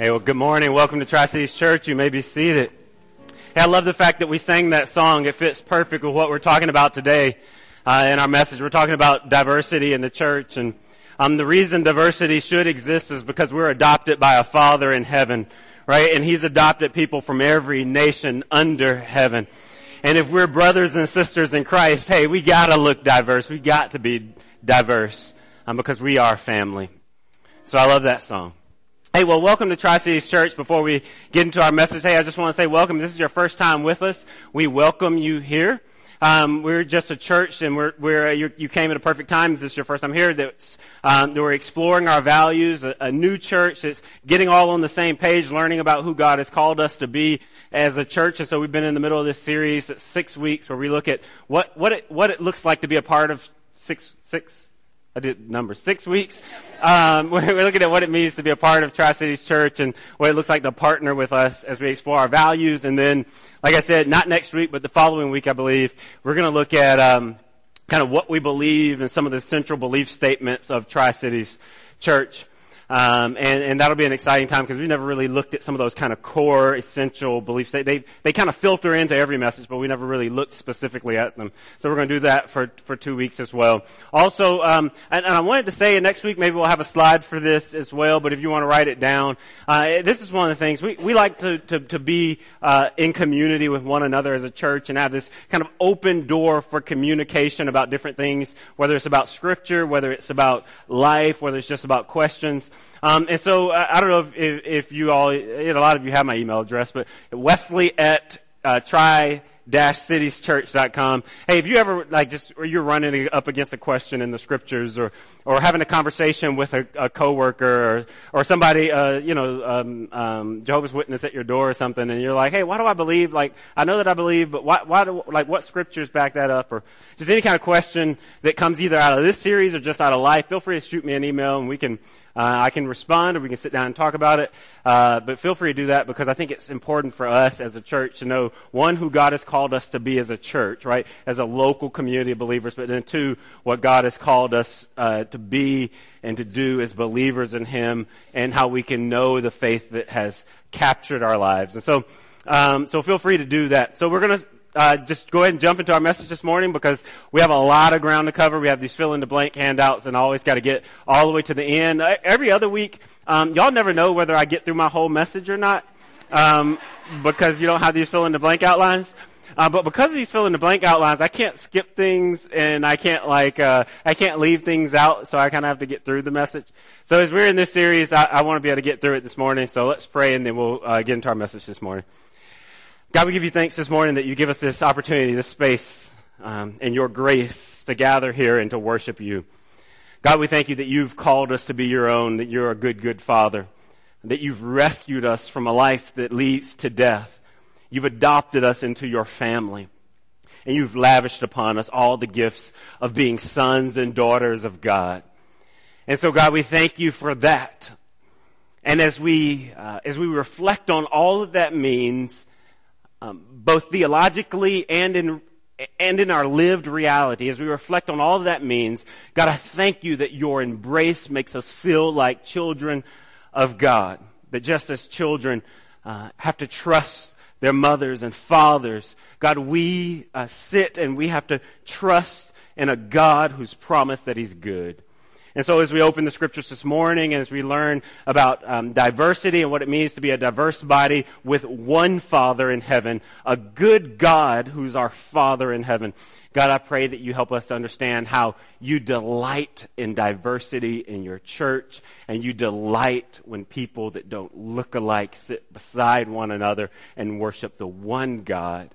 Hey, well, good morning. Welcome to Tri Cities Church. You may be seated. Hey, I love the fact that we sang that song. It fits perfect with what we're talking about today uh, in our message. We're talking about diversity in the church, and um, the reason diversity should exist is because we're adopted by a Father in heaven, right? And He's adopted people from every nation under heaven. And if we're brothers and sisters in Christ, hey, we gotta look diverse. We got to be diverse um, because we are family. So I love that song. Hey, well, welcome to Tri-Cities Church. Before we get into our message, hey, I just want to say welcome. This is your first time with us. We welcome you here. Um, we're just a church, and we're, we're uh, you came at a perfect time. This is your first time here. That's um, that we're exploring our values. A, a, new church that's getting all on the same page, learning about who God has called us to be as a church. And so we've been in the middle of this series, six weeks, where we look at what what it what it looks like to be a part of six six I did number six weeks. Um, we're, looking at what it means to be a part of Tri Cities Church and what it looks like to partner with us as we explore our values. And then, like I said, not next week, but the following week, I believe, we're going to look at um, kind of what we believe and some of the central belief statements of Tri Cities Church. Um, and, and that'll be an exciting time because we've never really looked at some of those kind of core essential beliefs. They, they, they kind of filter into every message, but we never really looked specifically at them. So we're going to do that for, for two weeks as well. Also, um, and, and I wanted to say next week maybe we'll have a slide for this as well, but if you want to write it down, uh, this is one of the things we, we like to, to, to be uh, in community with one another as a church and have this kind of open door for communication about different things, whether it's about scripture, whether it's about life, whether it's just about questions. Um, and so uh, I don't know if, if, if, you all, a lot of you have my email address, but Wesley at uh, try citieschurch.com. Hey, if you ever like just or you're running up against a question in the scriptures or or having a conversation with a, a coworker or or somebody uh, you know um, um, Jehovah's Witness at your door or something, and you're like, hey, why do I believe? Like I know that I believe, but why why do like what scriptures back that up? Or just any kind of question that comes either out of this series or just out of life. Feel free to shoot me an email and we can uh, I can respond or we can sit down and talk about it. Uh, but feel free to do that because I think it's important for us as a church to know, one, who God has called us to be as a church, right? As a local community of believers, but then two, what God has called us uh, to be and to do as believers in Him and how we can know the faith that has captured our lives. And so, um, so feel free to do that. So we're going to uh, just go ahead and jump into our message this morning because we have a lot of ground to cover. We have these fill in the blank handouts and I always got to get all the way to the end. Uh, every other week, um, y'all never know whether I get through my whole message or not um, because you don't have these fill in the blank outlines. Uh, but because of these fill in the blank outlines, I can't skip things and I can't like uh, I can't leave things out, so I kind of have to get through the message. So as we're in this series, I, I want to be able to get through it this morning. So let's pray and then we'll uh, get into our message this morning. God, we give you thanks this morning that you give us this opportunity, this space, um, and your grace to gather here and to worship you. God, we thank you that you've called us to be your own, that you're a good, good father, that you've rescued us from a life that leads to death. You've adopted us into your family, and you've lavished upon us all the gifts of being sons and daughters of God. And so, God, we thank you for that. And as we, uh, as we reflect on all that that means, um, both theologically and in and in our lived reality, as we reflect on all that means, God, I thank you that your embrace makes us feel like children of God. That just as children uh, have to trust their mothers and fathers, God, we uh, sit and we have to trust in a God who's promised that He's good. And so as we open the scriptures this morning and as we learn about um, diversity and what it means to be a diverse body with one Father in heaven, a good God who's our Father in heaven, God, I pray that you help us to understand how you delight in diversity in your church and you delight when people that don't look alike sit beside one another and worship the one God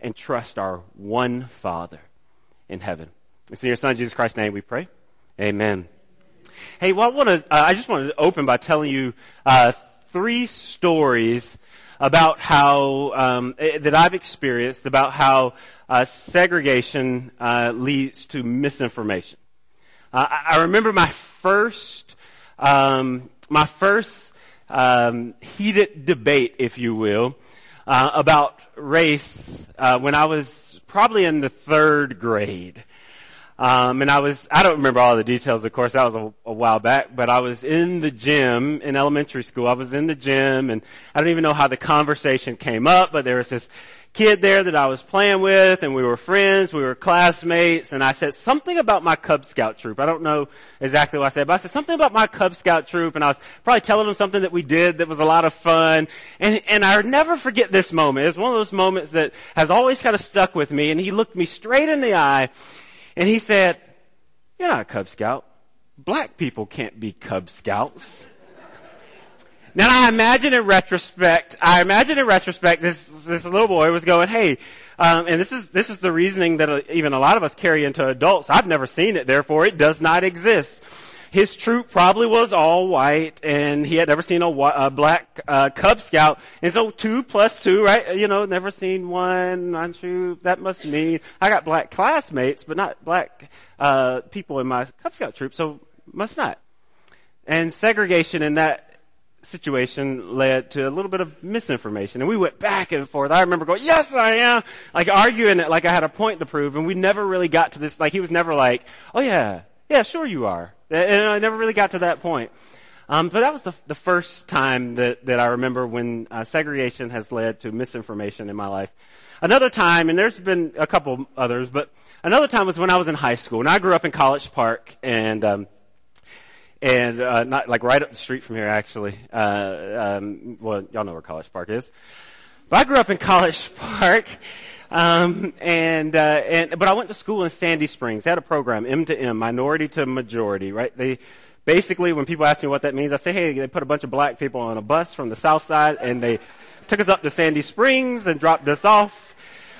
and trust our one Father in heaven. It's in your Son, Jesus Christ's name we pray. Amen. Hey, well, I want to. Uh, I just wanted to open by telling you uh, three stories about how um, eh, that I've experienced about how uh, segregation uh, leads to misinformation. Uh, I remember my first um, my first um, heated debate, if you will, uh, about race when I was probably in the third grade. Um, and I was, I don't remember all the details, of course, that was a, a, while back, but I was in the gym in elementary school. I was in the gym and I don't even know how the conversation came up, but there was this kid there that I was playing with and we were friends, we were classmates, and I said something about my Cub Scout troop. I don't know exactly what I said, but I said something about my Cub Scout troop and I was probably telling him something that we did that was a lot of fun. And, and I'll never forget this moment. It's one of those moments that has always kind of stuck with me and he looked me straight in the eye and he said, you're not a Cub Scout. Black people can't be Cub Scouts. Now I imagine in retrospect, I imagine in retrospect, this this little boy was going, "Hey," um, and this is this is the reasoning that uh, even a lot of us carry into adults. I've never seen it, therefore it does not exist. His troop probably was all white, and he had never seen a, a black uh, Cub Scout. And so two plus two, right? You know, never seen one on troop. That must mean I got black classmates, but not black uh, people in my Cub Scout troop. So must not. And segregation in that situation led to a little bit of misinformation. And we went back and forth. I remember going, yes, I am, like arguing it like I had a point to prove. And we never really got to this, like he was never like, oh yeah, yeah, sure you are. And I never really got to that point. Um, but that was the, the first time that, that I remember when uh, segregation has led to misinformation in my life. Another time, and there's been a couple others, but another time was when I was in high school. And I grew up in College Park, and um, and uh, not like right up the street from here, actually. Uh, um, well, y'all know where College Park is. But I grew up in College Park, um, and uh, and but I went to school in Sandy Springs. They had a program, M to M, minority to majority, right? They basically, when people ask me what that means, I say, hey, they put a bunch of black people on a bus from the south side, and they took us up to Sandy Springs and dropped us off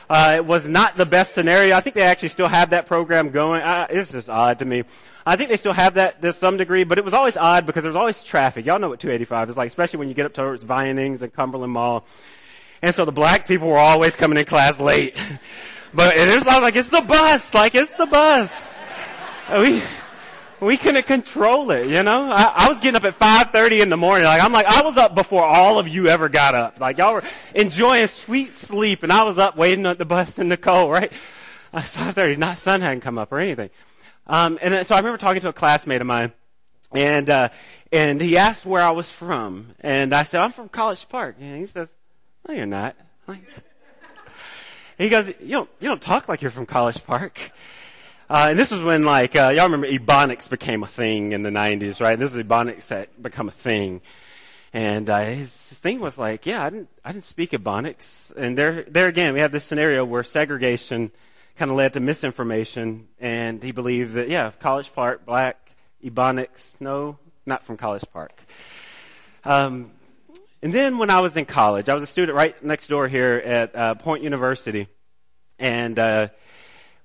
uh, it was not the best scenario. I think they actually still have that program going. Uh, it's just odd to me. I think they still have that to some degree, but it was always odd because there was always traffic. Y'all know what 285 is like, especially when you get up towards Vinings and Cumberland Mall. And so the black people were always coming in class late. but it is like, it's the bus, like it's the bus. We, we couldn't control it, you know? I, I was getting up at 5.30 in the morning. Like, I'm like, I was up before all of you ever got up. Like, y'all were enjoying sweet sleep, and I was up waiting at the bus in cold, right? Uh, 5.30, not sun hadn't come up or anything. Um, and so I remember talking to a classmate of mine, and, uh, and he asked where I was from. And I said, I'm from College Park. And he says, no, you're not. he goes, you don't, you don't talk like you're from College Park. Uh, and this was when like, uh, y'all remember Ebonics became a thing in the 90s, right? This is Ebonics that become a thing. And, uh, his, his thing was like, yeah, I didn't, I didn't speak Ebonics. And there, there again, we have this scenario where segregation kind of led to misinformation. And he believed that, yeah, College Park, black, Ebonics, no, not from College Park. Um, and then when I was in college, I was a student right next door here at uh, Point University. And, uh,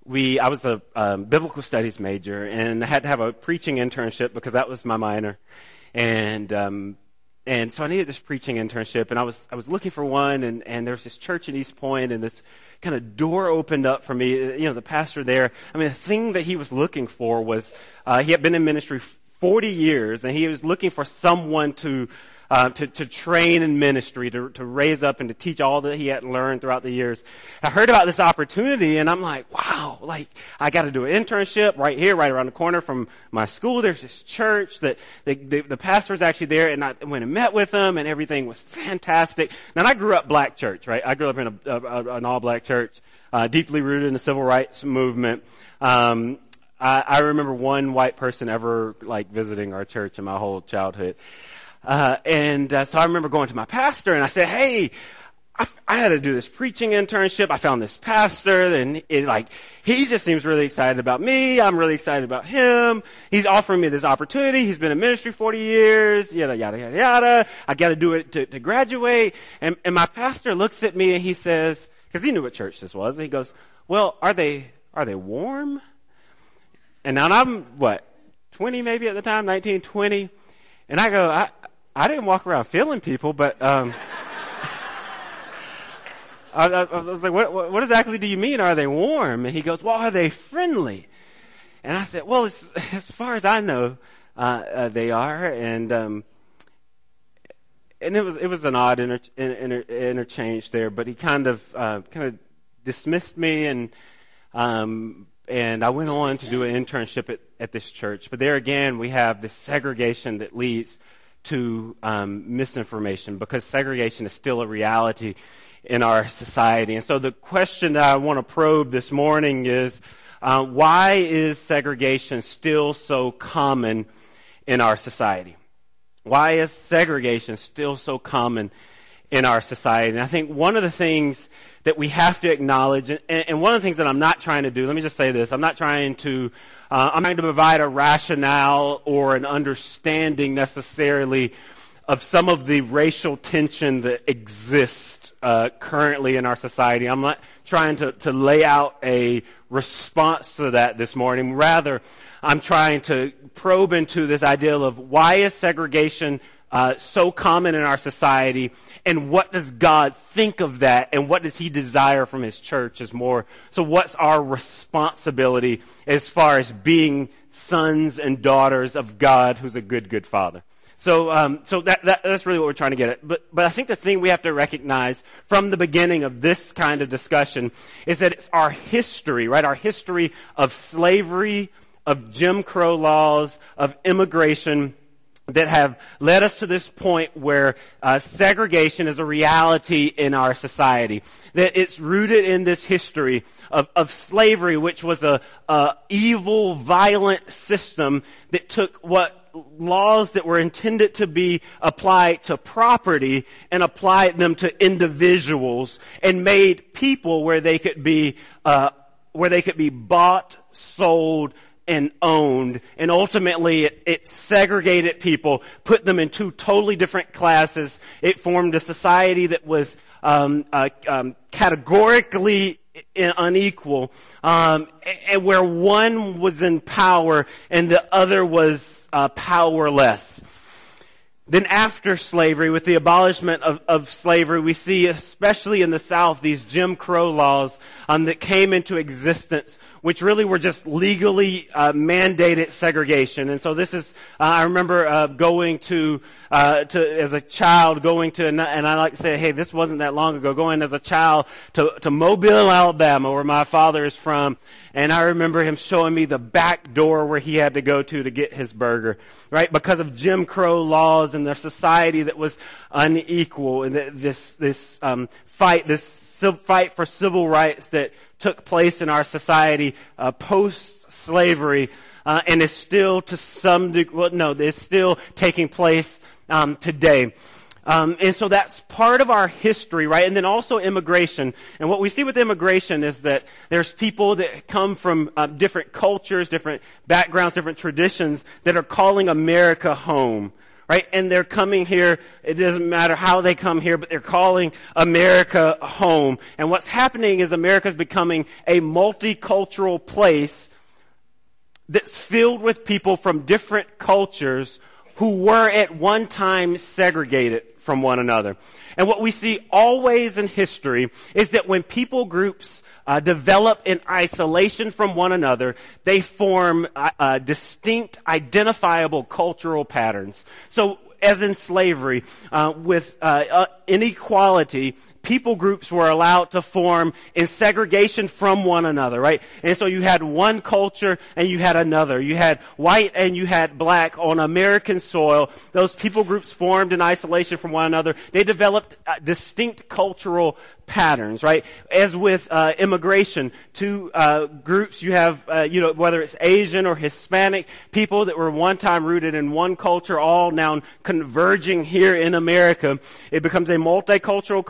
we, I was a um, biblical studies major and I had to have a preaching internship because that was my minor. And, um, and so I needed this preaching internship and I was, I was looking for one and, and there was this church in East Point and this kind of door opened up for me. You know, the pastor there, I mean, the thing that he was looking for was, uh, he had been in ministry 40 years and he was looking for someone to, uh, to, to train in ministry, to, to raise up and to teach all that he had learned throughout the years. I heard about this opportunity and I'm like, wow, like I got to do an internship right here, right around the corner from my school. There's this church that the, the, the pastor was actually there and I went and met with them and everything was fantastic. Now I grew up black church, right? I grew up in a, a, a an all black church, uh, deeply rooted in the civil rights movement. Um, I, I remember one white person ever like visiting our church in my whole childhood. Uh, and uh, so I remember going to my pastor and I said, "Hey, I, I, had to do this preaching internship. I found this pastor, and it, like he just seems really excited about me. I'm really excited about him. He's offering me this opportunity. He's been in ministry 40 years. Yada yada yada yada. I got to do it to, to graduate." And, and my pastor looks at me and he says, because he knew what church this was, and he goes, "Well, are they are they warm?" And now I'm what 20 maybe at the time, 19, 20. And I go, I, I didn't walk around feeling people, but um, I, I, I, was like, what, what, what, exactly do you mean? Are they warm? And he goes, well, are they friendly? And I said, well, as far as I know, uh, uh, they are. And um, and it was it was an odd inter, inter, interchange there, but he kind of uh, kind of dismissed me and um, and I went on to do an internship at, at this church. But there again, we have this segregation that leads to um, misinformation because segregation is still a reality in our society. And so the question that I want to probe this morning is, uh, why is segregation still so common in our society? Why is segregation still so common in our society? And I think one of the things that we have to acknowledge, and, and one of the things that I'm not trying to do, let me just say this, I'm not trying to, uh, I'm not going to provide a rationale or an understanding necessarily of some of the racial tension that exists uh, currently in our society. I'm not trying to, to lay out a response to that this morning. Rather, I'm trying to probe into this idea of why is segregation uh, so common in our society, and what does God think of that, and what does He desire from His church is more. So, what's our responsibility as far as being sons and daughters of God, who's a good, good Father? So, um, so that, that, that's really what we're trying to get at. But, but I think the thing we have to recognize from the beginning of this kind of discussion is that it's our history, right? Our history of slavery, of Jim Crow laws, of immigration, that have led us to this point where uh, segregation is a reality in our society. That it's rooted in this history of, of slavery, which was a, a evil, violent system that took what laws that were intended to be applied to property and applied them to individuals and made people where they could be uh, where they could be bought, sold, and owned. And ultimately, it, it, segregated people, put them in two totally different classes. It formed a society that was um, uh, um, categorically unequal, um, and where one was in power and the other was uh, powerless. Then after slavery, with the abolishment of, of, slavery, we see, especially in the South, these Jim Crow laws um, that came into existence which really were just legally uh, mandated segregation. And so this is, uh, I remember uh, going to, uh, to, as a child, going to, and I like to say, hey, this wasn't that long ago, going as a child to, to Mobile, Alabama, where my father is from. And I remember him showing me the back door where he had to go to to get his burger, right? Because of Jim Crow laws and the society that was unequal and this, this, um, fight, this fight for civil rights that took place in our society uh, post slavery uh, and is still to some degree, well, no, it's still taking place um, today. Um, and so that's part of our history, right? And then also immigration. And what we see with immigration is that there's people that come from uh, different cultures, different backgrounds, different traditions that are calling America home right? And they're coming here. It doesn't matter how they come here, but they're calling America home. And what's happening is America's becoming a multicultural place that's filled with people from different cultures who were at one time segregated from one another. And what we see always in history is that when people groups uh, develop in isolation from one another, they form uh, uh, distinct, identifiable cultural patterns. So, as in slavery, uh, with uh, uh, inequality, people groups were allowed to form in segregation from one another, right? And so you had one culture and you had another. You had white and you had black on American soil. Those people groups formed in isolation from one another. They developed uh, distinct cultural patterns, right? As with uh, immigration, two uh, groups you have, uh, you know, whether it's Asian or Hispanic people that were one time rooted in one culture, all now converging here in America. It becomes a multicultural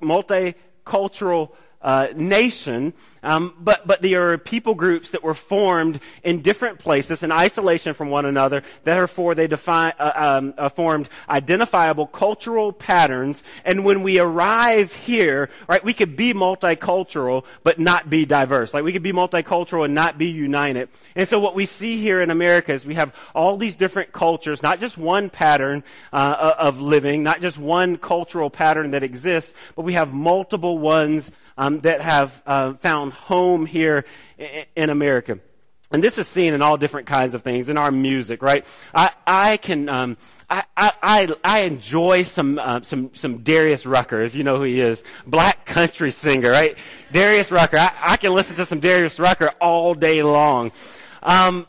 multicultural uh, nation, um, but but there are people groups that were formed in different places in isolation from one another. Therefore, they define uh, um, uh, formed identifiable cultural patterns. And when we arrive here, right, we could be multicultural but not be diverse. Like we could be multicultural and not be united. And so, what we see here in America is we have all these different cultures, not just one pattern uh, of living, not just one cultural pattern that exists, but we have multiple ones um, that have uh, found home here in, America. and this is seen in all different kinds of things in our music, right? I, I can, um, I, I, I enjoy some, uh, some, some Darius Rucker, if you know who he is. Black country singer, right? Darius Rucker. I, I can listen to some Darius Rucker all day long. Um,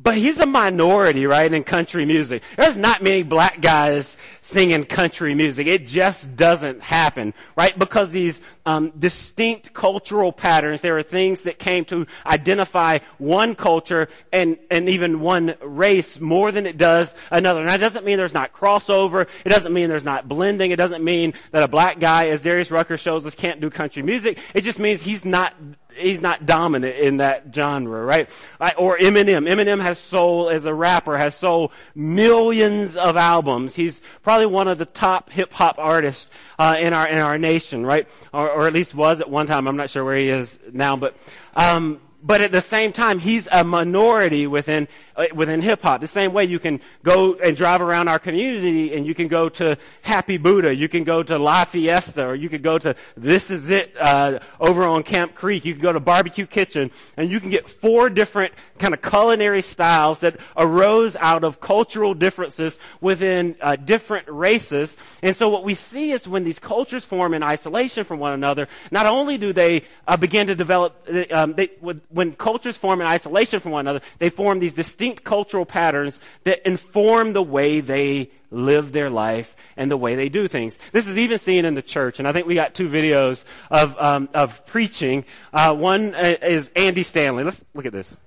but he's a minority, right, in country music. There's not many black guys singing country music. It just doesn't happen, right? Because these um, distinct cultural patterns, there are things that came to identify one culture and, and even one race more than it does another. And that doesn't mean there's not crossover. It doesn't mean there's not blending. It doesn't mean that a black guy, as Darius Rucker shows us, can't do country music. It just means he's not he's not dominant in that genre, right? Or Eminem. Eminem has sold as a rapper, has sold millions of albums. He's probably one of the top hip hop artists uh, in our in our nation, right? Or, or, at least was at one time. I'm not sure where he is now, but um, but at the same time, he's a minority within within hip hop. The same way you can go and drive around our community, and you can go to Happy Buddha, you can go to La Fiesta, or you could go to This Is It uh, over on Camp Creek. You can go to Barbecue Kitchen, and you can get four different kind of culinary styles that arose out of cultural differences within uh, different races. And so, what we see is when these cultures form in isolation from one another, not only do they uh, begin to develop, uh, um, they, when cultures form in isolation from one another, they form these distinct cultural patterns that inform the way they live their life and the way they do things. This is even seen in the church, and I think we got two videos of um, of preaching. Uh, one uh, is Andy Stanley. Let's look at this.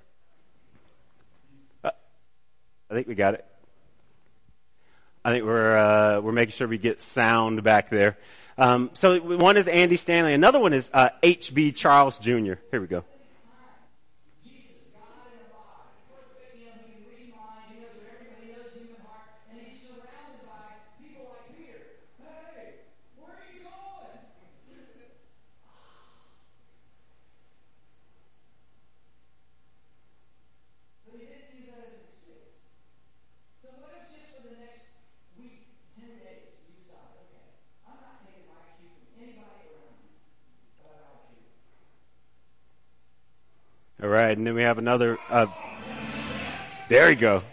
Uh, I think we got it. I think we're uh, we're making sure we get sound back there. Um, so one is Andy Stanley. Another one is H.B. Uh, Charles Jr. Here we go. All right, and then we have another. Uh, there you go.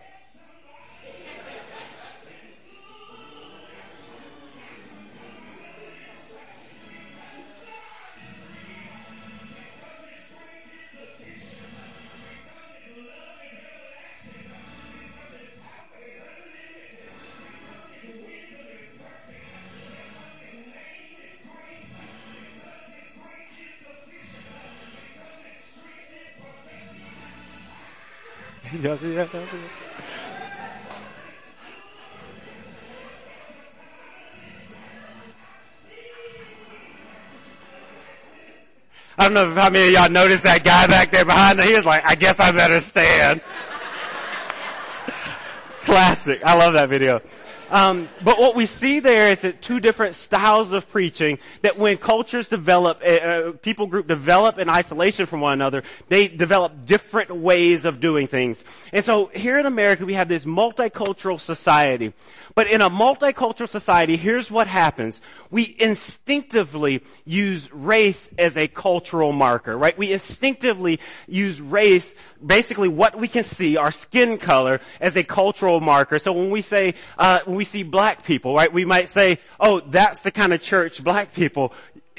Don't know how many of y'all noticed that guy back there behind. Him. He was like, I guess I better stand. Classic. I love that video. Um, but what we see there is that two different styles of preaching that when cultures develop, uh, people group develop in isolation from one another, they develop different ways of doing things. And so here in America, we have this multicultural society. But in a multicultural society, here's what happens. We instinctively use race as a cultural marker, right? We instinctively use race, basically what we can see, our skin color, as a cultural marker. So when we say, uh, when we see black people, right, we might say, oh, that's the kind of church black people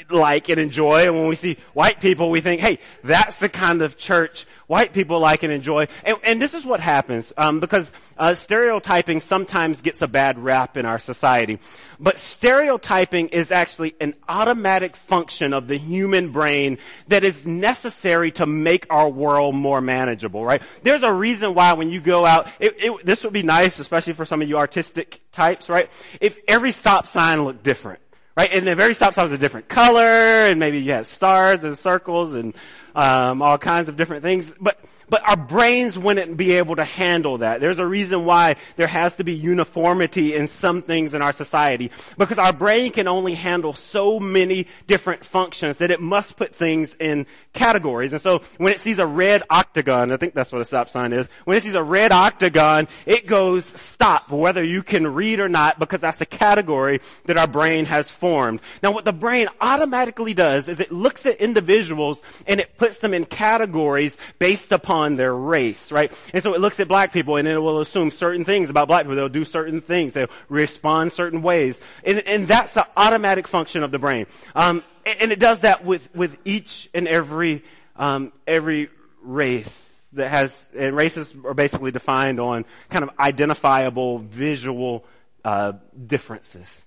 like and enjoy. And when we see white people, we think, hey, that's the kind of church white people like and enjoy. And, and this is what happens, um, because uh, stereotyping sometimes gets a bad rap in our society. But stereotyping is actually an automatic function of the human brain that is necessary to make our world more manageable, right? There's a reason why when you go out, it, it, this would be nice, especially for some of you artistic types, right? If every stop sign looked different right? And the very stop sign was a different color, and maybe you had stars and circles and um, all kinds of different things. But but our brains wouldn't be able to handle that. There's a reason why there has to be uniformity in some things in our society. Because our brain can only handle so many different functions that it must put things in categories. And so when it sees a red octagon, I think that's what a stop sign is, when it sees a red octagon, it goes stop, whether you can read or not, because that's a category that our brain has formed. Now what the brain automatically does is it looks at individuals and it puts them in categories based upon on their race, right? And so it looks at black people and it will assume certain things about black people. They'll do certain things. They'll respond certain ways. And, and that's the automatic function of the brain. Um, and it does that with, with each and every, um, every race that has, and races are basically defined on kind of identifiable visual, uh, differences.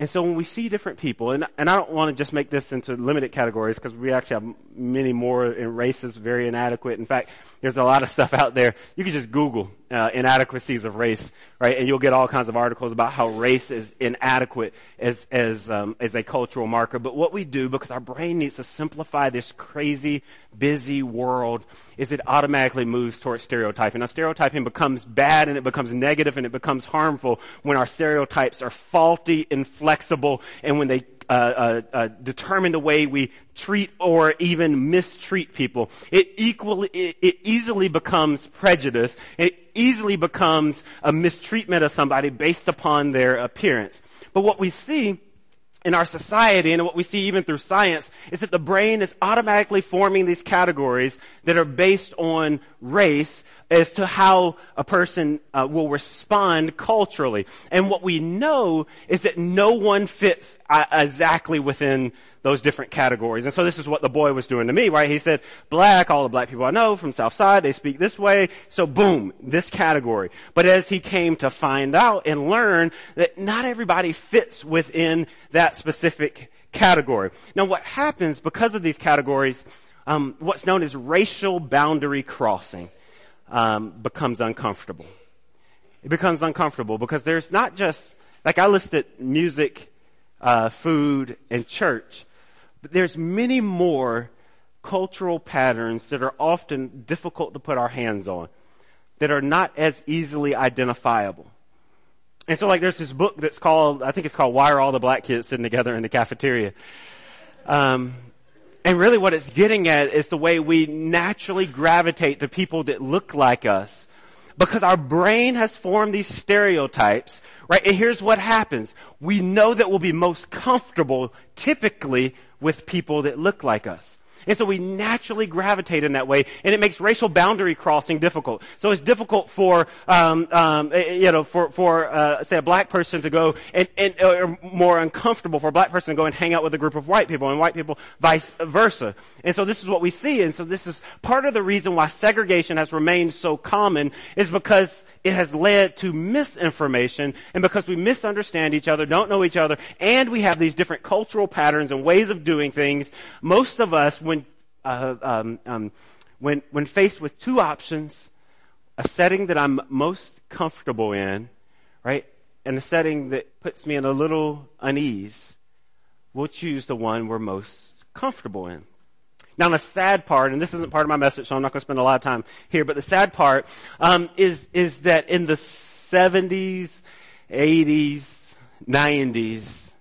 And so when we see different people, and, and I don't want to just make this into limited categories because we actually have many more in races very inadequate. In fact, there's a lot of stuff out there. You can just Google uh, inadequacies of race, right? And you'll get all kinds of articles about how race is inadequate as as um, as a cultural marker. But what we do, because our brain needs to simplify this crazy, busy world, is it automatically moves towards stereotyping. Now, stereotyping becomes bad and it becomes negative and it becomes harmful when our stereotypes are faulty, inflexible, and when they uh, uh, uh, determine the way we treat or even mistreat people. It equally, it, it easily becomes prejudice. It easily becomes a mistreatment of somebody based upon their appearance. But what we see in our society and what we see even through science is that the brain is automatically forming these categories that are based on race as to how a person uh, will respond culturally. And what we know is that no one fits uh, exactly within those different categories. And so this is what the boy was doing to me, right? He said, black, all the black people I know from South Side, they speak this way. So boom, this category. But as he came to find out and learn that not everybody fits within that specific category. Now what happens because of these categories, um, what's known as racial boundary crossing um, becomes uncomfortable. It becomes uncomfortable because there's not just, like I listed music, uh, food, and church. But there's many more cultural patterns that are often difficult to put our hands on, that are not as easily identifiable. And so, like, there's this book that's called, I think it's called Why Are All the Black Kids Sitting Together in the Cafeteria? Um, and really what it's getting at is the way we naturally gravitate to people that look like us because our brain has formed these stereotypes, right? And here's what happens. We know that we'll be most comfortable typically with people that look like us. And so we naturally gravitate in that way, and it makes racial boundary crossing difficult. So it's difficult for, um, um, eh, you know, for, for uh, say, a black person to go and, and or more uncomfortable for a black person to go and hang out with a group of white people, and white people vice versa. And so this is what we see, and so this is part of the reason why segregation has remained so common is because it has led to misinformation, and because we misunderstand each other, don't know each other, and we have these different cultural patterns and ways of doing things. Most of us, when uh, um, um, when, when faced with two options, a setting that I'm most comfortable in, right, and a setting that puts me in a little unease, we'll choose the one we're most comfortable in. Now, the sad part, and this isn't part of my message, so I'm not going to spend a lot of time here, but the sad part um, is is that in the 70s, 80s, 90s,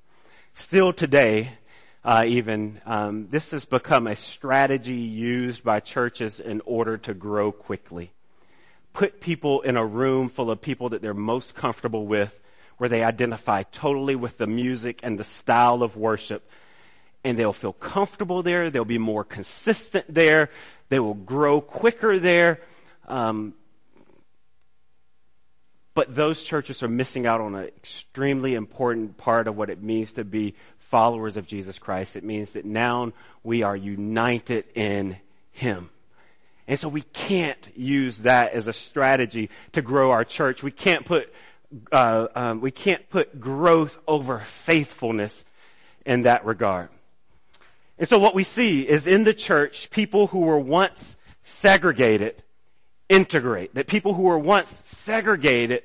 still today, uh, even, um, this has become a strategy used by churches in order to grow quickly. Put people in a room full of people that they're most comfortable with, where they identify totally with the music and the style of worship, and they'll feel comfortable there. They'll be more consistent there. They will grow quicker there. Um, but those churches are missing out on an extremely important part of what it means to be followers of Jesus Christ. It means that now we are united in Him. And so we can't use that as a strategy to grow our church. We can't put, uh, um, we can't put growth over faithfulness in that regard. And so what we see is in the church, people who were once segregated integrate. That people who were once segregated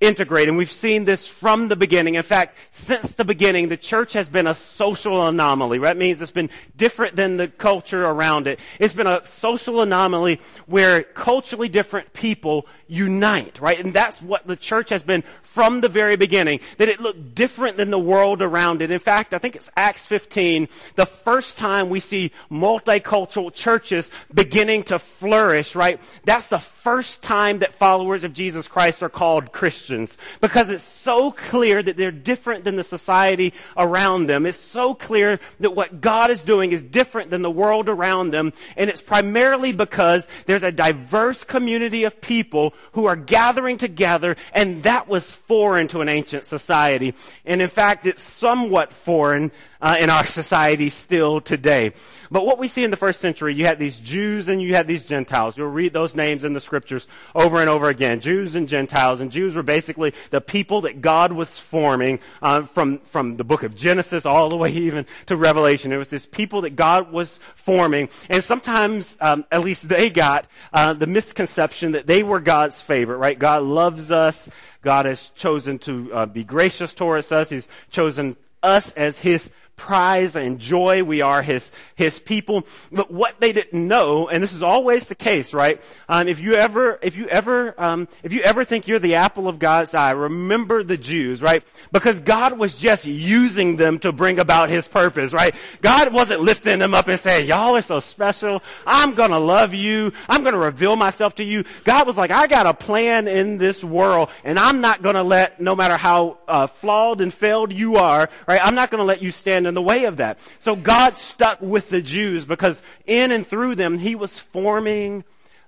integrate. And we've seen this from the beginning. In fact, since the beginning, the church has been a social anomaly. That means it's been different than the culture around it. It's been a social anomaly where culturally different people unite, right? And that's what the church has been from the very beginning, that it looked different than the world around it. In fact, I think it's Acts 15, the first time we see multicultural churches beginning to flourish, right? That's the first time that followers of Jesus Christ are called Christians because it's so clear that they're different than the society around them. It's so clear that what God is doing is different than the world around them. And it's primarily because there's a diverse community of people who are gathering together and that was foreign to an ancient society. And in fact, it's somewhat foreign uh, in our society still today. But what we see in the first century, you had these Jews and you had these Gentiles. You'll read those names in the scriptures over and over again. Jews and Gentiles. And Jews were basically the people that God was forming uh, from, from the book of Genesis all the way even to Revelation. It was this people that God was forming. And sometimes, um, at least they got uh, the misconception that they were God's favorite, right? God loves us. God has chosen to uh, be gracious towards us. He's chosen us as His prize and joy. We are his, his people. But what they didn't know, and this is always the case, right? Um, if you ever, if you ever, um, if you ever think you're the apple of God's eye, remember the Jews, right? Because God was just using them to bring about his purpose, right? God wasn't lifting them up and saying, y'all are so special. I'm gonna love you. I'm gonna reveal myself to you. God was like, I got a plan in this world and I'm not gonna let, no matter how uh, flawed and failed you are, right? I'm not gonna let you stand in the way of that. So God stuck with the Jews because in and through them, He was forming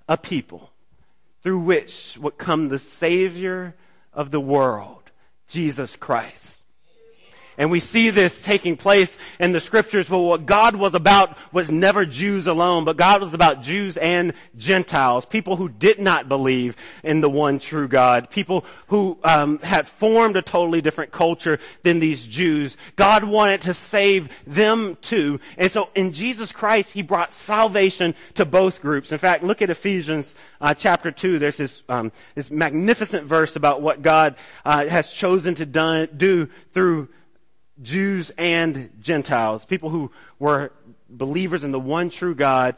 a people through which would come the Savior of the world, Jesus Christ. And we see this taking place in the scriptures, but what God was about was never Jews alone, but God was about Jews and Gentiles, people who did not believe in the one true God, people who um, had formed a totally different culture than these Jews. God wanted to save them too. And so in Jesus Christ, He brought salvation to both groups. In fact, look at Ephesians uh, chapter 2. There's this, um, this magnificent verse about what God uh, has chosen to done, do through Jews and Gentiles, people who were believers in the one true God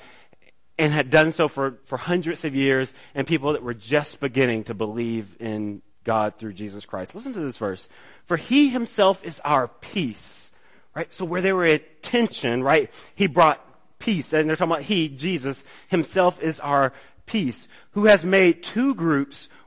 and had done so for, for hundreds of years, and people that were just beginning to believe in God through Jesus Christ. Listen to this verse. For he himself is our peace. Right? So where there were tension, right, he brought peace. And they're talking about he, Jesus, himself is our peace, who has made two groups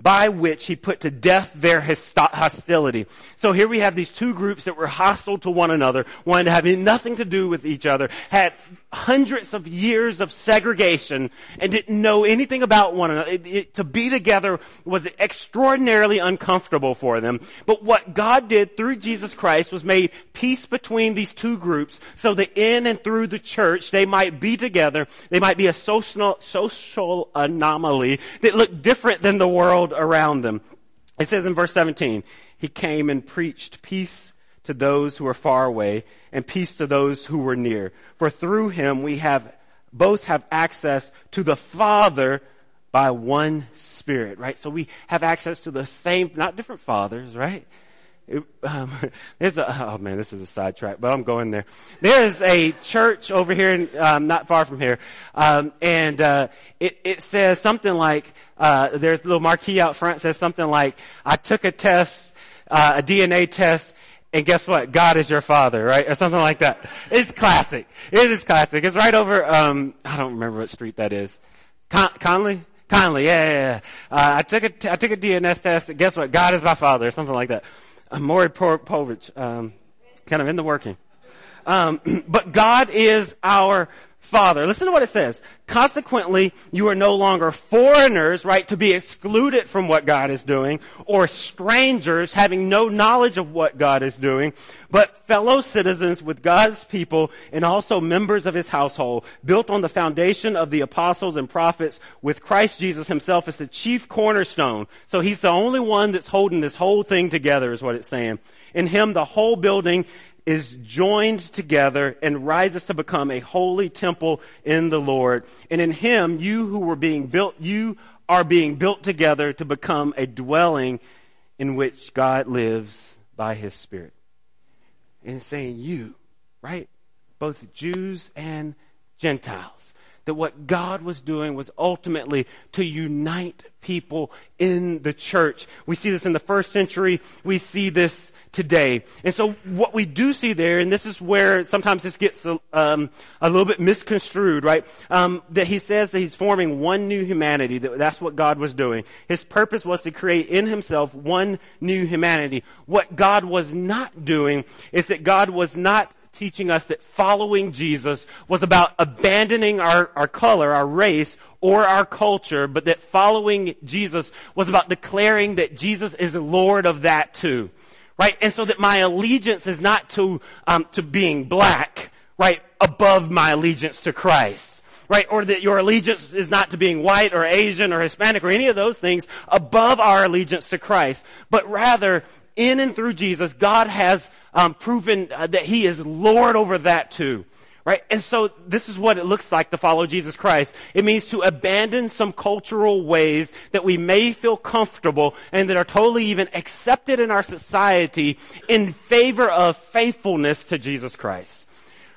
by which he put to death their hostility. So here we have these two groups that were hostile to one another, wanted to have nothing to do with each other, had hundreds of years of segregation and didn't know anything about one another. It, it, to be together was extraordinarily uncomfortable for them. But what God did through Jesus Christ was made peace between these two groups so that in and through the church they might be together. They might be a social, social anomaly that looked different than the world around them. It says in verse 17, He came and preached peace to those who are far away and peace to those who were near. For through him we have both have access to the Father by one Spirit, right? So we have access to the same, not different fathers, right? Um, there's a, oh man, this is a sidetrack, but I'm going there. There is a church over here, um, not far from here, um, and uh, it, it says something like, uh, there's a little marquee out front says something like, "I took a test, uh, a DNA test, and guess what? God is your father, right? Or something like that. It's classic. It is classic. It's right over, um, I don't remember what street that is. Con- Conley? Conley, yeah, yeah, yeah. Uh, I took a, t- I took a DNS test. And guess what? God is my father, or something like that. Uh, Maury Povich, um, kind of in the working. Um, but God is our Father. Listen to what it says. Consequently, you are no longer foreigners, right, to be excluded from what God is doing, or strangers having no knowledge of what God is doing, but fellow citizens with God's people and also members of his household, built on the foundation of the apostles and prophets with Christ Jesus himself as the chief cornerstone. So he's the only one that's holding this whole thing together is what it's saying. In him, the whole building is joined together and rises to become a holy temple in the Lord. And in him, you who were being built, you are being built together to become a dwelling in which God lives by his Spirit. And saying you, right? Both Jews and Gentiles that what God was doing was ultimately to unite people in the church. We see this in the first century. We see this today. And so what we do see there, and this is where sometimes this gets um, a little bit misconstrued, right? Um, that he says that he's forming one new humanity. That that's what God was doing. His purpose was to create in himself one new humanity. What God was not doing is that God was not teaching us that following Jesus was about abandoning our, our color, our race, or our culture, but that following Jesus was about declaring that Jesus is Lord of that too. Right? And so that my allegiance is not to, um, to being black, right, above my allegiance to Christ right? Or that your allegiance is not to being white or Asian or Hispanic or any of those things above our allegiance to Christ, but rather in and through Jesus, God has um, proven uh, that He is Lord over that too. Right? And so this is what it looks like to follow Jesus Christ. It means to abandon some cultural ways that we may feel comfortable and that are totally even accepted in our society in favor of faithfulness to Jesus Christ.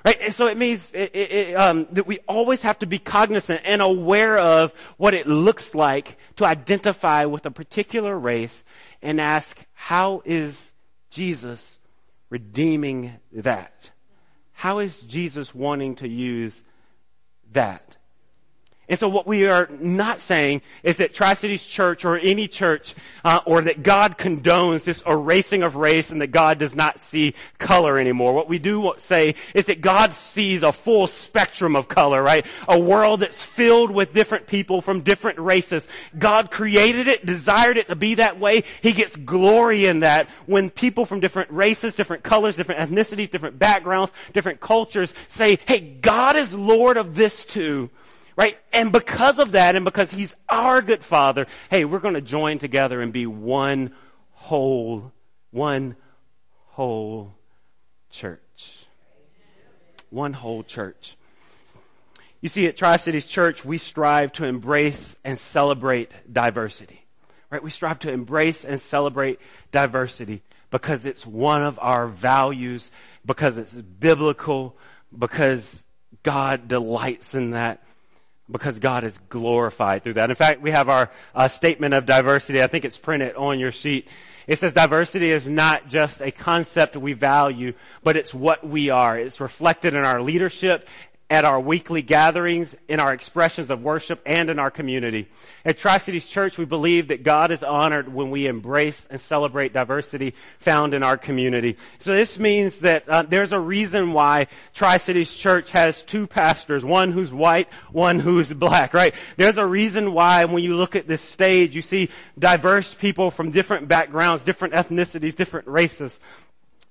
Right? So it means it, it, um, that we always have to be cognizant and aware of what it looks like to identify with a particular race and ask, how is Jesus redeeming that? How is Jesus wanting to use that? And so what we are not saying is that Tri-Cities Church or any church, uh, or that God condones this erasing of race and that God does not see color anymore. What we do say is that God sees a full spectrum of color, right? A world that's filled with different people from different races. God created it, desired it to be that way. He gets glory in that when people from different races, different colors, different ethnicities, different backgrounds, different cultures say, hey, God is Lord of this too. Right? And because of that, and because He's our good Father, hey, we're going to join together and be one whole, one whole church. One whole church. You see, at Tri Cities Church, we strive to embrace and celebrate diversity. Right? We strive to embrace and celebrate diversity because it's one of our values, because it's biblical, because God delights in that because God is glorified through that. In fact, we have our uh, statement of diversity. I think it's printed on your sheet. It says diversity is not just a concept we value, but it's what we are. It's reflected in our leadership at our weekly gatherings, in our expressions of worship, and in our community. At Tri-Cities Church, we believe that God is honored when we embrace and celebrate diversity found in our community. So this means that uh, there's a reason why Tri-Cities Church has two pastors, one who's white, one who's black, right? There's a reason why when you look at this stage, you see diverse people from different backgrounds, different ethnicities, different races.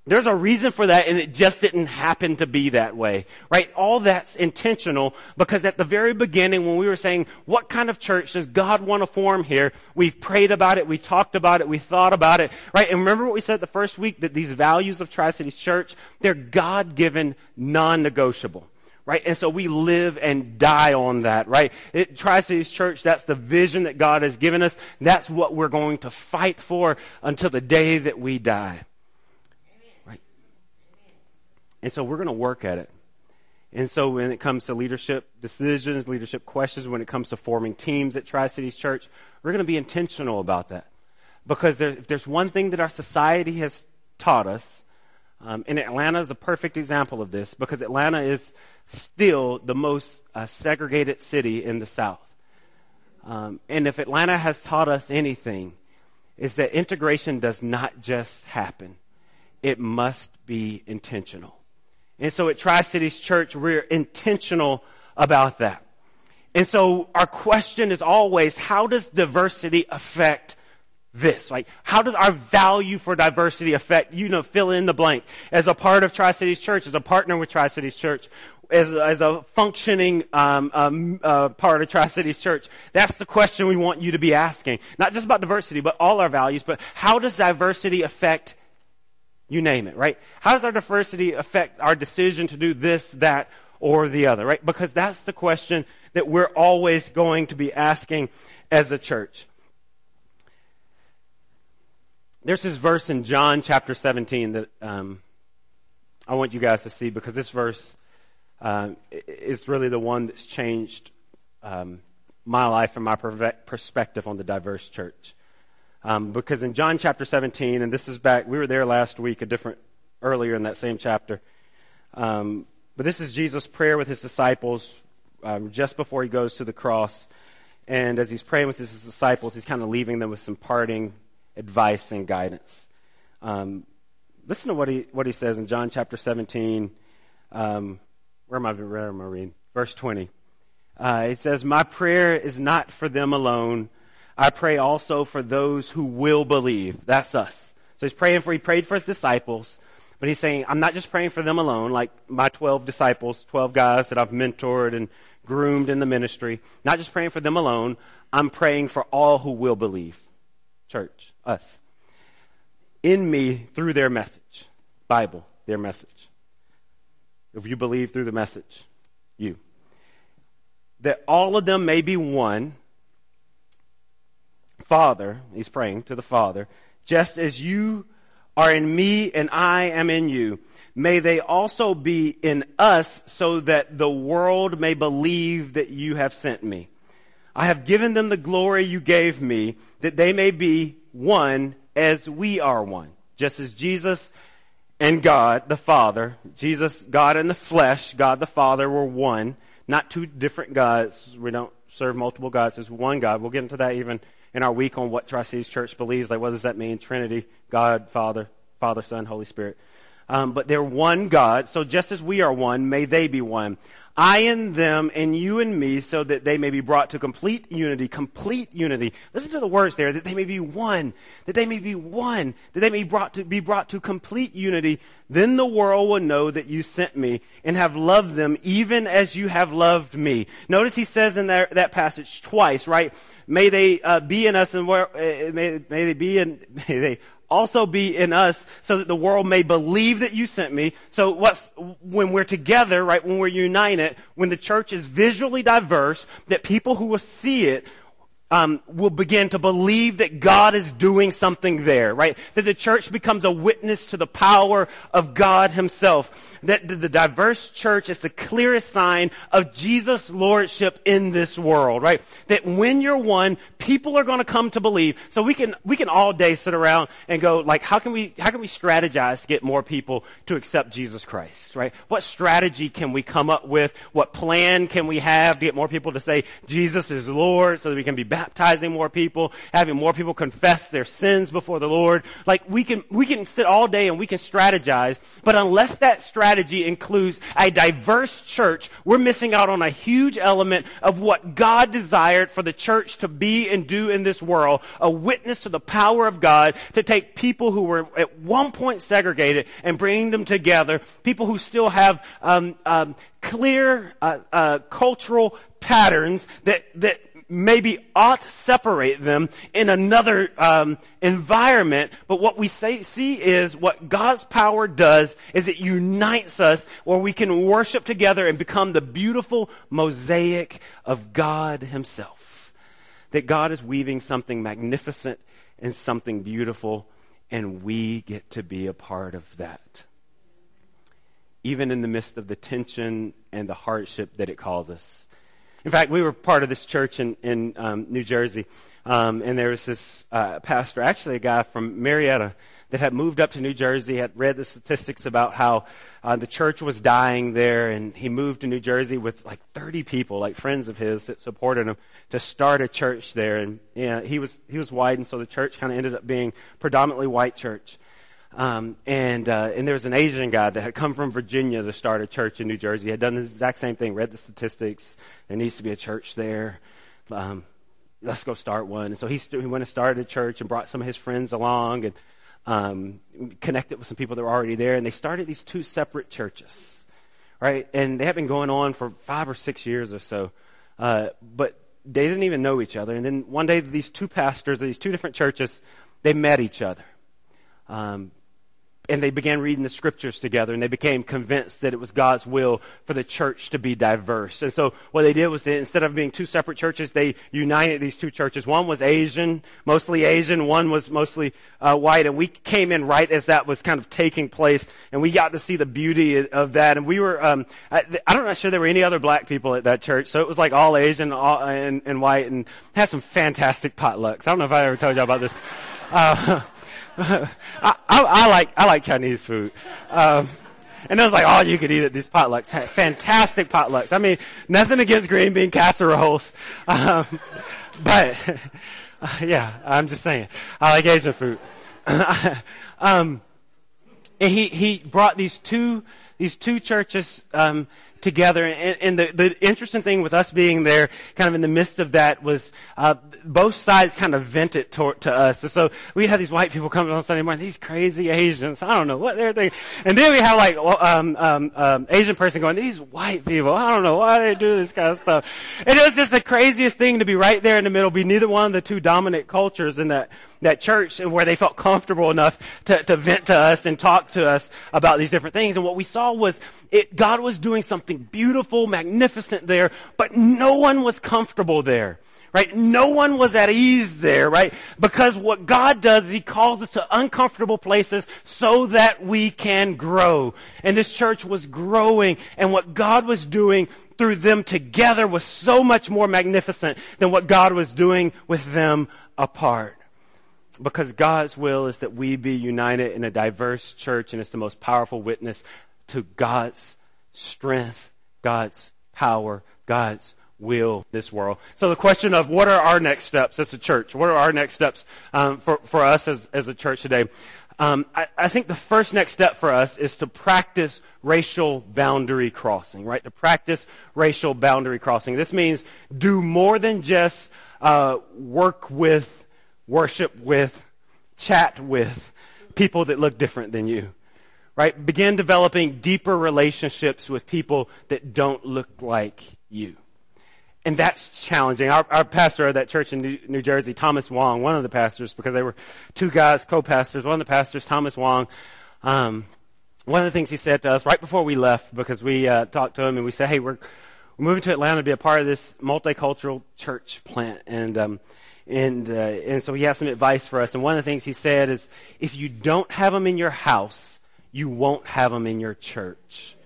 There's a reason for that and it just didn't happen to be that way, right? All that's intentional because at the very beginning when we were saying, what kind of church does God want to form here? We prayed about it, we talked about it, we thought about it, right? And remember what we said the first week that these values of Tri-Cities Church, they're God-given, non-negotiable right? And so we live and die on that, right? It, Tri-Cities Church, that's the vision that God has given us. That's what we're going to fight for until the day that we die. And so we're going to work at it. And so when it comes to leadership decisions, leadership questions, when it comes to forming teams at Tri Cities Church, we're going to be intentional about that. Because there, if there's one thing that our society has taught us, um, and Atlanta is a perfect example of this, because Atlanta is still the most uh, segregated city in the South. Um, and if Atlanta has taught us anything, is that integration does not just happen. It must be intentional. And so at Tri Cities Church, we're intentional about that. And so our question is always, how does diversity affect this? Like, how does our value for diversity affect, you know, fill in the blank? As a part of Tri Cities Church, as a partner with Tri Cities Church, as, as a functioning um, um, uh, part of Tri Cities Church, that's the question we want you to be asking. Not just about diversity, but all our values, but how does diversity affect You name it, right? How does our diversity affect our decision to do this, that, or the other, right? Because that's the question that we're always going to be asking as a church. There's this verse in John chapter 17 that um, I want you guys to see because this verse uh, is really the one that's changed um, my life and my perspective on the diverse church. Um, because in John chapter 17, and this is back, we were there last week, a different, earlier in that same chapter. Um, but this is Jesus' prayer with his disciples um, just before he goes to the cross. And as he's praying with his disciples, he's kind of leaving them with some parting advice and guidance. Um, listen to what he, what he says in John chapter 17. Um, where am I, where am I reading? Verse 20. Uh, it says, My prayer is not for them alone. I pray also for those who will believe. That's us. So he's praying for, he prayed for his disciples, but he's saying, I'm not just praying for them alone, like my 12 disciples, 12 guys that I've mentored and groomed in the ministry. Not just praying for them alone. I'm praying for all who will believe. Church, us. In me through their message. Bible, their message. If you believe through the message, you that all of them may be one. Father, he's praying to the Father, just as you are in me and I am in you, may they also be in us so that the world may believe that you have sent me. I have given them the glory you gave me, that they may be one as we are one. Just as Jesus and God the Father, Jesus, God in the flesh, God the Father were one not two different gods. We don't serve multiple gods. There's one God. We'll get into that even in our week on what Tri-Cities Church believes. Like, what does that mean? Trinity, God, Father, Father, Son, Holy Spirit. Um, but they're one God. So just as we are one, may they be one. I in them and you in me so that they may be brought to complete unity, complete unity. Listen to the words there, that they may be one, that they may be one, that they may be brought to, be brought to complete unity. Then the world will know that you sent me and have loved them even as you have loved me. Notice he says in that, that passage twice, right? May they uh, be in us and where, uh, may, may they be in, may they also be in us so that the world may believe that you sent me. So what's, when we're together, right, when we're united, when the church is visually diverse, that people who will see it um, will begin to believe that God is doing something there, right? That the church becomes a witness to the power of God Himself. That the diverse church is the clearest sign of Jesus' lordship in this world, right? That when you're one, people are going to come to believe. So we can we can all day sit around and go like, how can we how can we strategize to get more people to accept Jesus Christ, right? What strategy can we come up with? What plan can we have to get more people to say Jesus is Lord, so that we can be baptizing more people, having more people confess their sins before the Lord. Like we can, we can sit all day and we can strategize, but unless that strategy includes a diverse church, we're missing out on a huge element of what God desired for the church to be and do in this world. A witness to the power of God to take people who were at one point segregated and bring them together. People who still have um, um, clear uh, uh, cultural patterns that that maybe ought separate them in another um, environment. But what we say, see is what God's power does is it unites us where we can worship together and become the beautiful mosaic of God Himself. That God is weaving something magnificent and something beautiful, and we get to be a part of that. Even in the midst of the tension and the hardship that it causes. In fact, we were part of this church in, in um, New Jersey, um, and there was this uh, pastor, actually a guy from Marietta, that had moved up to New Jersey, had read the statistics about how uh, the church was dying there, and he moved to New Jersey with like 30 people, like friends of his that supported him, to start a church there. And yeah, he was he was white, and so the church kind of ended up being predominantly white church. Um, and uh, and there was an Asian guy that had come from Virginia to start a church in New Jersey. He had done the exact same thing, read the statistics. There needs to be a church there. Um, let's go start one. And so he, st- he went and started a church and brought some of his friends along and um, connected with some people that were already there. And they started these two separate churches, right? And they had been going on for five or six years or so. Uh, but they didn't even know each other. And then one day, these two pastors of these two different churches, they met each other. Um, and they began reading the scriptures together and they became convinced that it was God's will for the church to be diverse. And so what they did was they, instead of being two separate churches, they united these two churches. One was Asian, mostly Asian. One was mostly uh, white. And we came in right as that was kind of taking place and we got to see the beauty of that. And we were, um, I, I'm not sure there were any other black people at that church. So it was like all Asian all, and, and white and had some fantastic potlucks. I don't know if I ever told you about this. Uh, I, I, I, like I like Chinese food. Um, and it was like all you could eat at these potlucks. Fantastic potlucks. I mean, nothing against green bean casseroles, um, but yeah, I'm just saying I like Asian food. um, and he he brought these two these two churches um, together. And, and the, the, interesting thing with us being there, kind of in the midst of that, was uh, both sides kind of vented to, to us. And so we had these white people coming on Sunday morning, these crazy Asians. I don't know what they're thinking. And then we have like um, um, um, Asian person going, these white people. I don't know why they do this kind of stuff. And it was just the craziest thing to be right there in the middle, be neither one of the two dominant cultures in that that church where they felt comfortable enough to, to vent to us and talk to us about these different things. And what we saw was it, God was doing something beautiful, magnificent there, but no one was comfortable there. Right? No one was at ease there, right? Because what God does is He calls us to uncomfortable places so that we can grow. And this church was growing and what God was doing through them together was so much more magnificent than what God was doing with them apart because God's will is that we be united in a diverse church, and it's the most powerful witness to God's strength, God's power, God's will this world. So the question of what are our next steps as a church? What are our next steps um, for, for us as, as a church today? Um, I, I, think the first next step for us is to practice racial boundary crossing, right? To practice racial boundary crossing. This means do more than just uh, work with worship with, chat with people that look different than you. Right? Begin developing deeper relationships with people that don't look like you. And that's challenging. Our, our pastor of that church in New, New, Jersey, Thomas Wong, one of the pastors, because they were two guys, co-pastors, one of the pastors, Thomas Wong, um, one of the things he said to us right before we left, because we uh, talked to him and we said, hey, we're, we're moving to Atlanta to be a part of this multicultural church plant. And um, and, uh, and so he has some advice for us. And one of the things he said is, if you don't have them in your house, you won't have them in your church.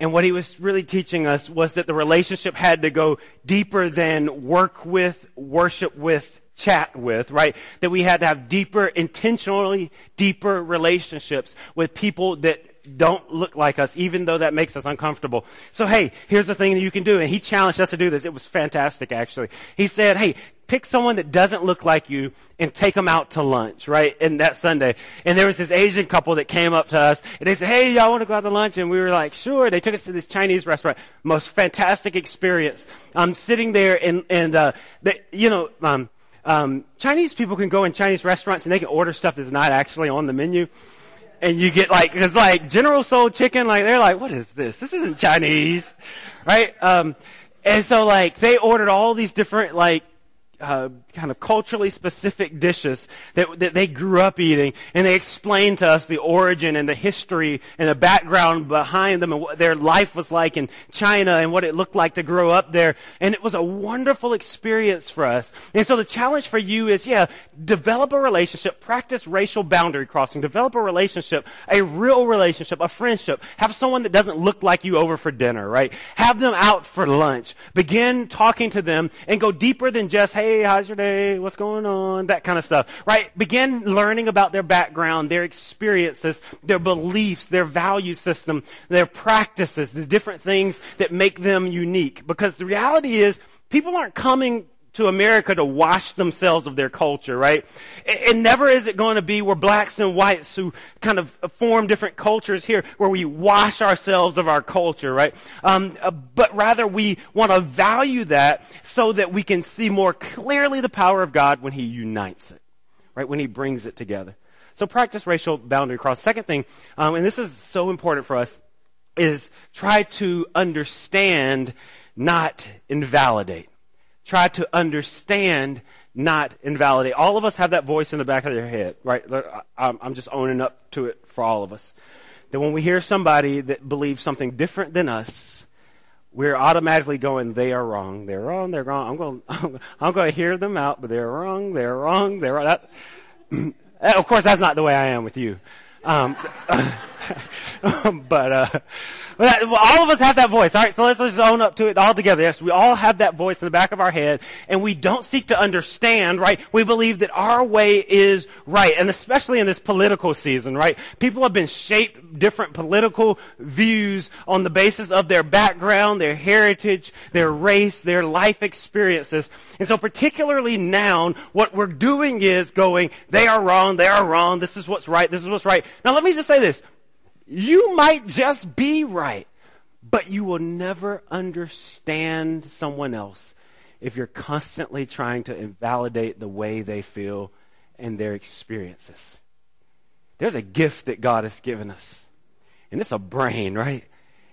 And what he was really teaching us was that the relationship had to go deeper than work with, worship with, chat with, right? That we had to have deeper, intentionally deeper relationships with people that don't look like us, even though that makes us uncomfortable. So hey, here's the thing that you can do. And he challenged us to do this. It was fantastic, actually. He said, hey, pick someone that doesn't look like you and take them out to lunch, right? And that Sunday. And there was this Asian couple that came up to us and they said, hey, y'all want to go out to lunch? And we were like, sure. They took us to this Chinese restaurant. Most fantastic experience. I'm sitting there and, and, uh, the, you know, um, um, Chinese people can go in Chinese restaurants and they can order stuff that's not actually on the menu. And you get like, cause like General Tso chicken, like they're like, what is this? This isn't Chinese, right? Um, and so like they ordered all these different like uh, kind of culturally specific dishes that, that they grew up eating, and they explained to us the origin and the history and the background behind them and what their life was like in China and what it looked like to grow up there. And it was a wonderful experience for us. And so the challenge for you is, yeah, develop a relationship, practice racial boundary crossing, develop a relationship, a real relationship, a friendship. Have someone that doesn't look like you over for dinner, right? Have them out for lunch. Begin talking to them and go deeper than just, hey, how's your day? What's going on? That kind of stuff, right? Begin learning about their background, their experiences, their beliefs, their value system, their practices, the different things that make them unique. Because the reality is, people aren't coming to America to wash themselves of their culture, right? And never is it going to be where blacks and whites who kind of form different cultures here, where we wash ourselves of our culture, right? Um, uh, but rather we want to value that so that we can see more clearly the power of God when He unites it, right? When He brings it together. So practice racial boundary cross. Second thing, um, and this is so important for us, is try to understand, not invalidate try to understand, not invalidate. All of us have that voice in the back of their head, right? I'm just owning up to it for all of us. That when we hear somebody that believes something different than us, we're automatically going, they are wrong. They're wrong. They're wrong. I'm going, I'm going to hear them out, but they're wrong. They're wrong. They're wrong. That, of course, that's not the way I am with you. Um, but, uh, all of us have that voice. All right, so let's, let's own up to it all together. Yes, we all have that voice in the back of our head, and we don't seek to understand, right? We believe that our way is right, and especially in this political season, right? People have been shaped different political views on the basis of their background, their heritage, their race, their life experiences. And so particularly now, what we're doing is going, they are wrong, they are wrong, this is what's right, this is what's right. Now let me just say this. You might just be right, but you will never understand someone else if you're constantly trying to invalidate the way they feel and their experiences. There's a gift that God has given us, and it's a brain, right?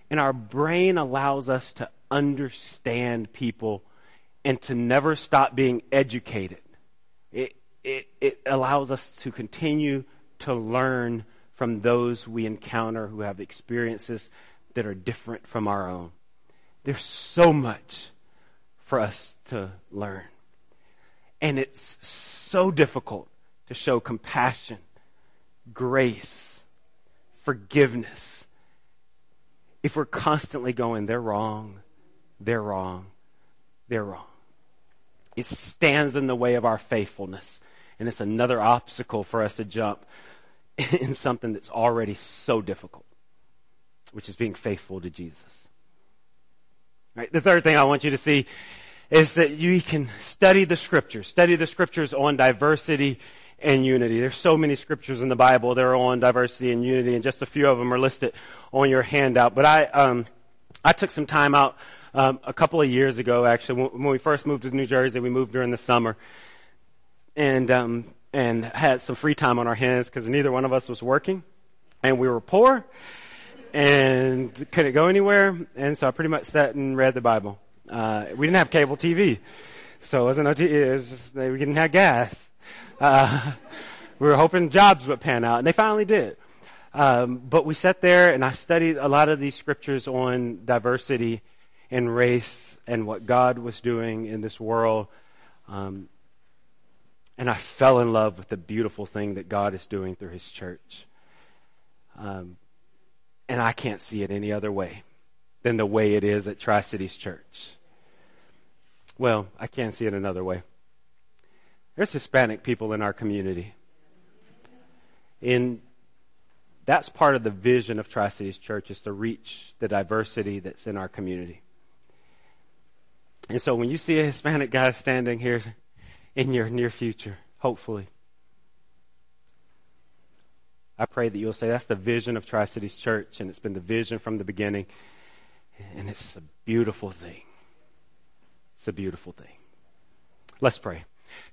And our brain allows us to understand people and to never stop being educated. It, it, it allows us to continue to learn from those we encounter who have experiences that are different from our own. There's so much for us to learn. And it's so difficult to show compassion, grace, forgiveness if we're constantly going, they're wrong, they're wrong, they're wrong. It stands in the way of our faithfulness. And it's another obstacle for us to jump in something that's already so difficult, which is being faithful to Jesus. Right. The third thing I want you to see is that you can study the scriptures, study the scriptures on diversity and unity. There's so many scriptures in the Bible that are on diversity and unity, and just a few of them are listed on your handout. But I, um, I took some time out um, a couple of years ago, actually, when, we first moved to New Jersey. We moved during the summer, and um, and had some free time on our hands because neither one of us was working and we were poor and couldn't go anywhere. And so I pretty much sat and read the Bible. Uh, we didn't have cable TV. So it wasn't no TV. It was just, we didn't have gas. Uh, we were hoping jobs would pan out and they finally did. Um, but we sat there and I studied a lot of these scriptures on diversity and race and what God was doing in this world. Um, and I fell in love with the beautiful thing that God is doing through His church. Um, and I can't see it any other way than the way it is at Tri Cities Church. Well, I can't see it another way. There's Hispanic people in our community. And that's part of the vision of Tri Cities Church is to reach the diversity that's in our community. And so when you see a Hispanic guy standing here in your near future, hopefully. I pray that you'll say that's the vision of Tri Cities Church, and it's been the vision from the beginning, and it's a beautiful thing. It's a beautiful thing. Let's pray.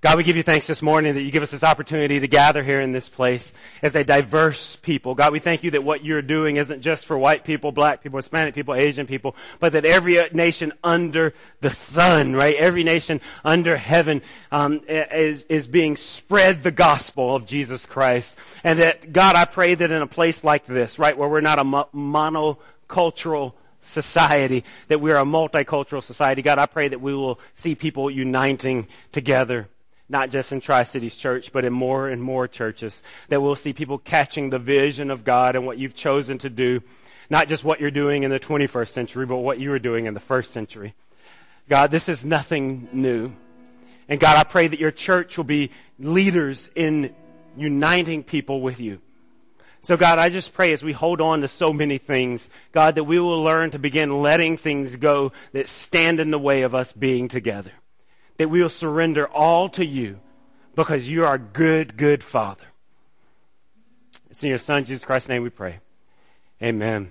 God, we give you thanks this morning that you give us this opportunity to gather here in this place as a diverse people. God, we thank you that what you're doing isn't just for white people, black people, Hispanic people, Asian people, but that every nation under the sun, right? Every nation under heaven um, is is being spread the gospel of Jesus Christ, and that God, I pray that in a place like this, right, where we're not a mo- monocultural society, that we're a multicultural society. God, I pray that we will see people uniting together not just in Tri Cities Church, but in more and more churches, that we'll see people catching the vision of God and what you've chosen to do, not just what you're doing in the 21st century, but what you were doing in the first century. God, this is nothing new. And God, I pray that your church will be leaders in uniting people with you. So God, I just pray as we hold on to so many things, God, that we will learn to begin letting things go that stand in the way of us being together that we will surrender all to you because you are good, good Father. It's in your Son, Jesus Christ's name, we pray. Amen.